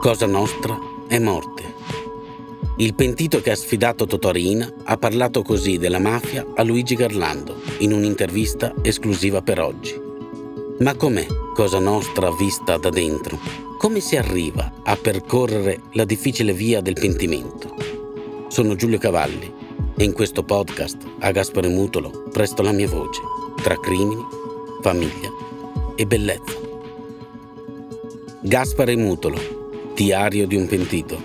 Cosa nostra è morte. Il pentito che ha sfidato Totorina ha parlato così della mafia a Luigi Garlando in un'intervista esclusiva per oggi. Ma com'è Cosa Nostra vista da dentro? Come si arriva a percorrere la difficile via del pentimento? Sono Giulio Cavalli e in questo podcast a Gaspare Mutolo presto la mia voce tra crimini, famiglia e bellezza. Gaspare Mutolo Diario di un pentito.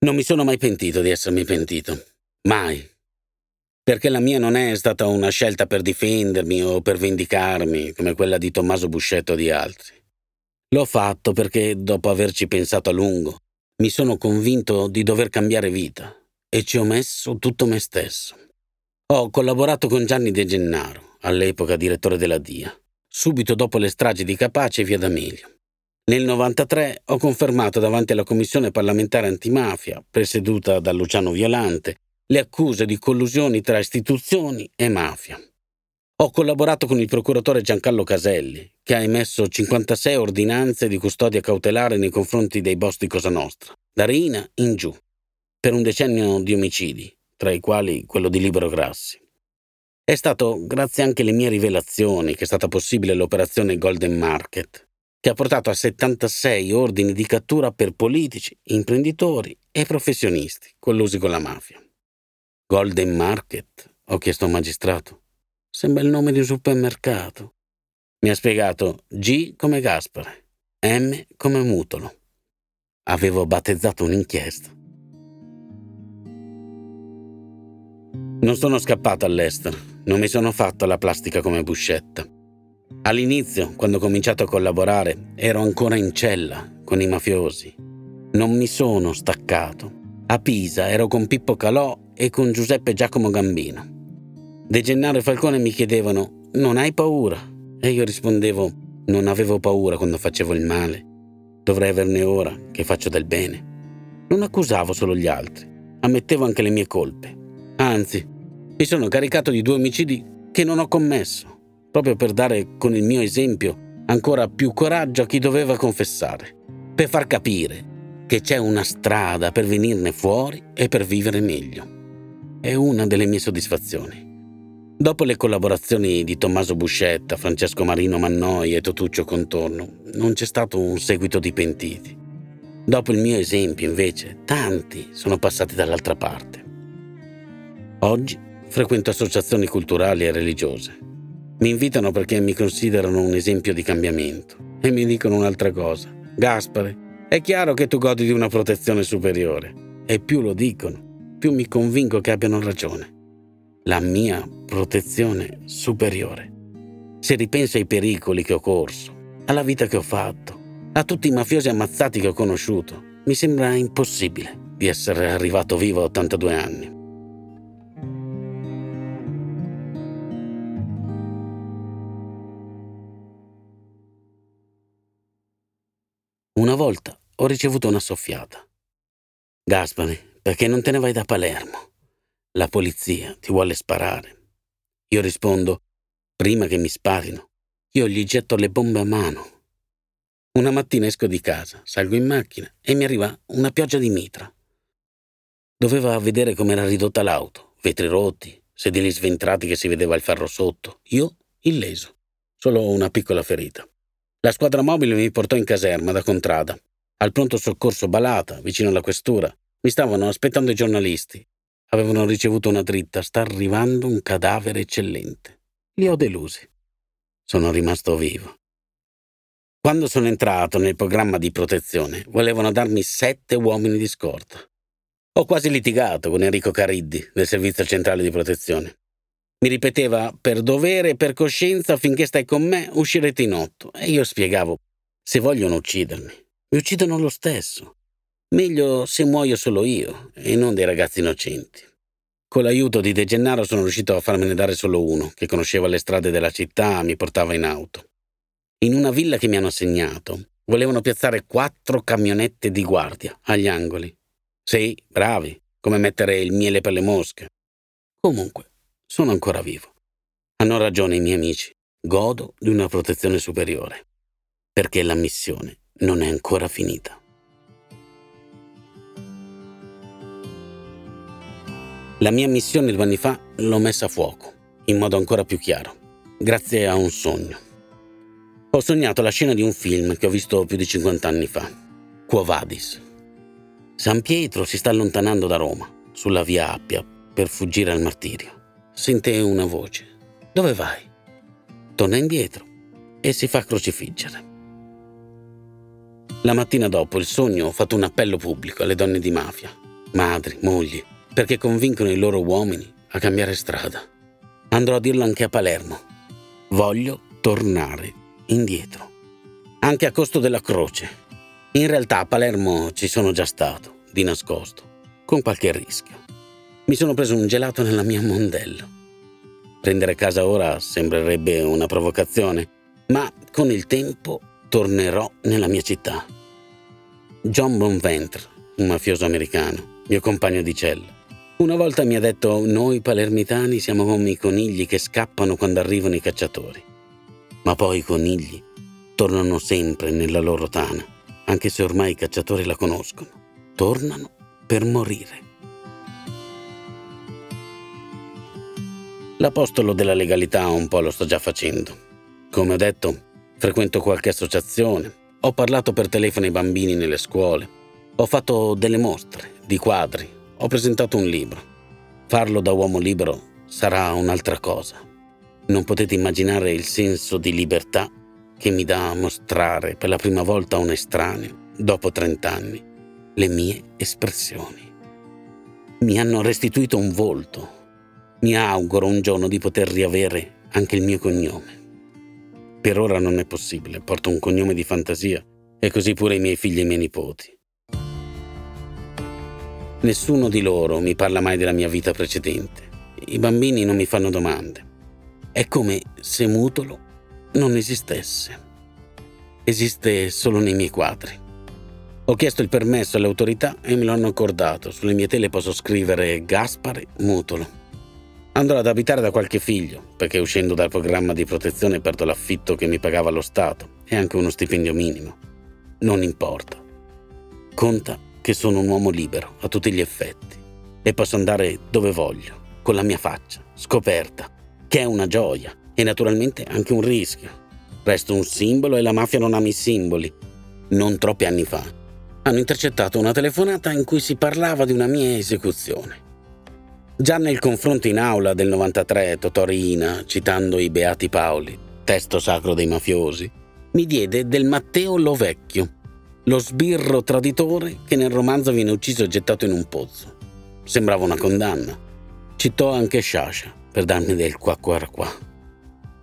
Non mi sono mai pentito di essermi pentito. Mai. Perché la mia non è stata una scelta per difendermi o per vendicarmi, come quella di Tommaso Buscetto o di altri. L'ho fatto perché, dopo averci pensato a lungo, mi sono convinto di dover cambiare vita e ci ho messo tutto me stesso. Ho collaborato con Gianni De Gennaro, all'epoca direttore della DIA, subito dopo le stragi di Capace e Via D'Amelio. Nel 1993 ho confermato davanti alla Commissione parlamentare antimafia, presieduta da Luciano Violante, le accuse di collusioni tra istituzioni e mafia. Ho collaborato con il procuratore Giancarlo Caselli, che ha emesso 56 ordinanze di custodia cautelare nei confronti dei boss di Cosa Nostra, da Reina in giù, per un decennio di omicidi, tra i quali quello di Libero Grassi. È stato grazie anche alle mie rivelazioni che è stata possibile l'operazione Golden Market, che ha portato a 76 ordini di cattura per politici, imprenditori e professionisti collusi con la mafia. Golden Market? Ho chiesto al magistrato. Sembra il nome di un supermercato. Mi ha spiegato G come Gaspare, M come Mutolo. Avevo battezzato un'inchiesta. Non sono scappato all'estero, non mi sono fatto la plastica come Buscetta. All'inizio, quando ho cominciato a collaborare, ero ancora in cella con i mafiosi. Non mi sono staccato. A Pisa ero con Pippo Calò e con Giuseppe Giacomo Gambino. De Gennaro e Falcone mi chiedevano: Non hai paura? E io rispondevo: Non avevo paura quando facevo il male. Dovrei averne ora che faccio del bene. Non accusavo solo gli altri, ammettevo anche le mie colpe. Anzi, mi sono caricato di due omicidi che non ho commesso, proprio per dare con il mio esempio ancora più coraggio a chi doveva confessare, per far capire che c'è una strada per venirne fuori e per vivere meglio. È una delle mie soddisfazioni. Dopo le collaborazioni di Tommaso Buscetta, Francesco Marino Mannoi e Totuccio Contorno, non c'è stato un seguito di pentiti. Dopo il mio esempio, invece, tanti sono passati dall'altra parte. Oggi frequento associazioni culturali e religiose. Mi invitano perché mi considerano un esempio di cambiamento e mi dicono un'altra cosa. Gaspare, è chiaro che tu godi di una protezione superiore. E più lo dicono, più mi convinco che abbiano ragione la mia protezione superiore. Se ripenso ai pericoli che ho corso, alla vita che ho fatto, a tutti i mafiosi ammazzati che ho conosciuto, mi sembra impossibile di essere arrivato vivo a 82 anni. Una volta ho ricevuto una soffiata. Gaspari, perché non te ne vai da Palermo? La polizia ti vuole sparare. Io rispondo, prima che mi sparino, io gli getto le bombe a mano. Una mattina esco di casa, salgo in macchina e mi arriva una pioggia di mitra. Doveva vedere com'era ridotta l'auto, vetri rotti, sedili sventrati che si vedeva il ferro sotto. Io illeso, solo una piccola ferita. La squadra mobile mi portò in caserma da contrada. Al pronto soccorso Balata, vicino alla questura, mi stavano aspettando i giornalisti Avevano ricevuto una dritta, sta arrivando un cadavere eccellente. Li ho delusi. Sono rimasto vivo. Quando sono entrato nel programma di protezione, volevano darmi sette uomini di scorta. Ho quasi litigato con Enrico Cariddi del Servizio Centrale di Protezione. Mi ripeteva, per dovere e per coscienza, finché stai con me, uscirete in otto. E io spiegavo, se vogliono uccidermi, mi uccidono lo stesso. Meglio se muoio solo io e non dei ragazzi innocenti. Con l'aiuto di De Gennaro sono riuscito a farmene dare solo uno, che conosceva le strade della città, mi portava in auto. In una villa che mi hanno assegnato, volevano piazzare quattro camionette di guardia agli angoli Sì, bravi, come mettere il miele per le mosche. Comunque, sono ancora vivo. Hanno ragione i miei amici. Godo di una protezione superiore. Perché la missione non è ancora finita. La mia missione due anni fa l'ho messa a fuoco, in modo ancora più chiaro, grazie a un sogno. Ho sognato la scena di un film che ho visto più di 50 anni fa, Quo Vadis. San Pietro si sta allontanando da Roma, sulla via Appia, per fuggire al martirio. Sente una voce. Dove vai? Torna indietro e si fa crocifiggere. La mattina dopo il sogno ho fatto un appello pubblico alle donne di mafia, madri, mogli, perché convincono i loro uomini a cambiare strada. Andrò a dirlo anche a Palermo. Voglio tornare indietro. Anche a costo della croce. In realtà a Palermo ci sono già stato, di nascosto, con qualche rischio. Mi sono preso un gelato nella mia mondello. Prendere casa ora sembrerebbe una provocazione, ma con il tempo tornerò nella mia città. John Bonventre, un mafioso americano, mio compagno di cella, una volta mi ha detto noi palermitani siamo come i conigli che scappano quando arrivano i cacciatori. Ma poi i conigli tornano sempre nella loro tana, anche se ormai i cacciatori la conoscono. Tornano per morire. L'apostolo della legalità un po' lo sto già facendo. Come ho detto, frequento qualche associazione, ho parlato per telefono ai bambini nelle scuole, ho fatto delle mostre di quadri, ho presentato un libro. Farlo da uomo libero sarà un'altra cosa. Non potete immaginare il senso di libertà che mi dà a mostrare per la prima volta a un estraneo, dopo trent'anni, le mie espressioni. Mi hanno restituito un volto. Mi auguro un giorno di poter riavere anche il mio cognome. Per ora non è possibile, porto un cognome di fantasia e così pure i miei figli e i miei nipoti. Nessuno di loro mi parla mai della mia vita precedente. I bambini non mi fanno domande. È come se Mutolo non esistesse. Esiste solo nei miei quadri. Ho chiesto il permesso alle autorità e me lo hanno accordato. Sulle mie tele posso scrivere Gaspare Mutolo. Andrò ad abitare da qualche figlio, perché uscendo dal programma di protezione perdo l'affitto che mi pagava lo Stato e anche uno stipendio minimo. Non importa. Conta che sono un uomo libero a tutti gli effetti e posso andare dove voglio, con la mia faccia, scoperta, che è una gioia e naturalmente anche un rischio. Resto un simbolo e la mafia non ama i simboli. Non troppi anni fa hanno intercettato una telefonata in cui si parlava di una mia esecuzione. Già nel confronto in aula del 93, Totorina, citando i Beati Paoli, testo sacro dei mafiosi, mi diede del Matteo Lovecchio, lo sbirro traditore che nel romanzo viene ucciso e gettato in un pozzo. Sembrava una condanna. Citò anche Sciascia per darmi del qua qua qua.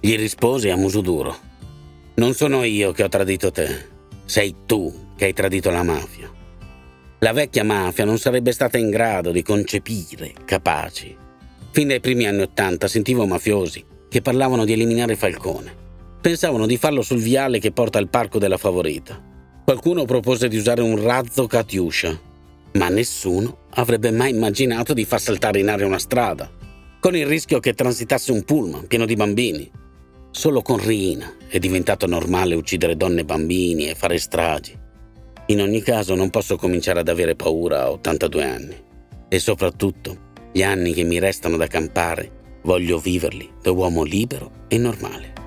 Gli rispose a muso duro. Non sono io che ho tradito te, sei tu che hai tradito la mafia. La vecchia mafia non sarebbe stata in grado di concepire capaci. Fin dai primi anni Ottanta sentivo mafiosi che parlavano di eliminare Falcone. Pensavano di farlo sul viale che porta al parco della favorita. Qualcuno propose di usare un razzo Katyusha, ma nessuno avrebbe mai immaginato di far saltare in aria una strada, con il rischio che transitasse un pullman pieno di bambini. Solo con Rina è diventato normale uccidere donne e bambini e fare stragi. In ogni caso non posso cominciare ad avere paura a 82 anni. E soprattutto, gli anni che mi restano da campare, voglio viverli da uomo libero e normale.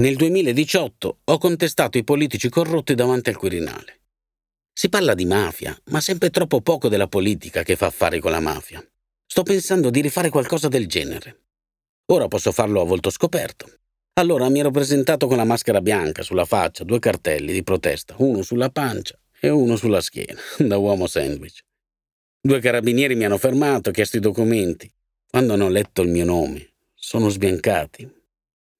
Nel 2018 ho contestato i politici corrotti davanti al Quirinale. Si parla di mafia, ma sempre troppo poco della politica che fa affari con la mafia. Sto pensando di rifare qualcosa del genere. Ora posso farlo a volto scoperto. Allora mi ero presentato con la maschera bianca sulla faccia, due cartelli di protesta, uno sulla pancia e uno sulla schiena, da uomo sandwich. Due carabinieri mi hanno fermato, chiesto i documenti. Quando hanno letto il mio nome, sono sbiancati,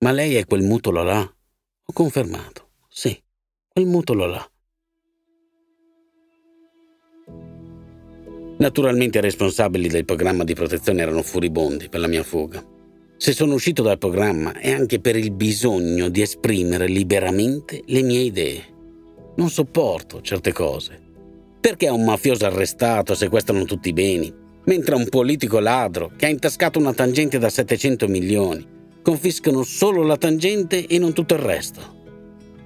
ma lei è quel mutolo là? Ho confermato. Sì, quel mutolo là. Naturalmente i responsabili del programma di protezione erano furibondi per la mia fuga. Se sono uscito dal programma è anche per il bisogno di esprimere liberamente le mie idee. Non sopporto certe cose. Perché un mafioso arrestato sequestrano tutti i beni, mentre un politico ladro che ha intascato una tangente da 700 milioni confiscano solo la tangente e non tutto il resto?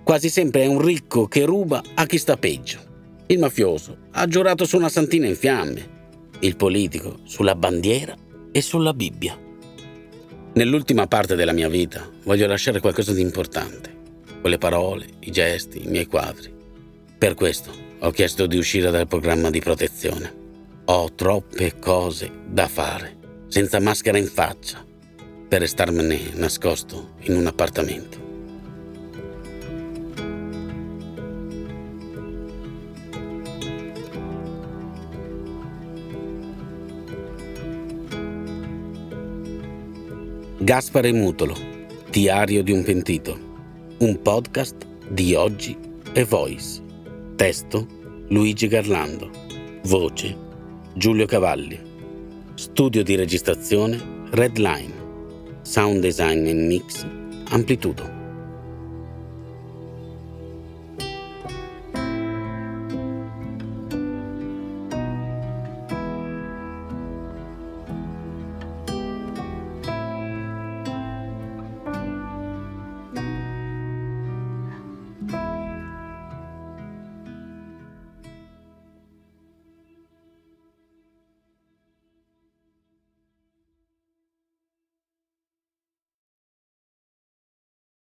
Quasi sempre è un ricco che ruba a chi sta peggio. Il mafioso ha giurato su una santina in fiamme, il politico sulla bandiera e sulla Bibbia. Nell'ultima parte della mia vita voglio lasciare qualcosa di importante, con le parole, i gesti, i miei quadri. Per questo ho chiesto di uscire dal programma di protezione. Ho troppe cose da fare, senza maschera in faccia, per restarmene nascosto in un appartamento. Gaspare Mutolo, Diario di un pentito, un podcast di oggi e Voice. Testo Luigi Garlando. Voce Giulio Cavalli. Studio di registrazione Redline. Sound design e mix Amplitudo.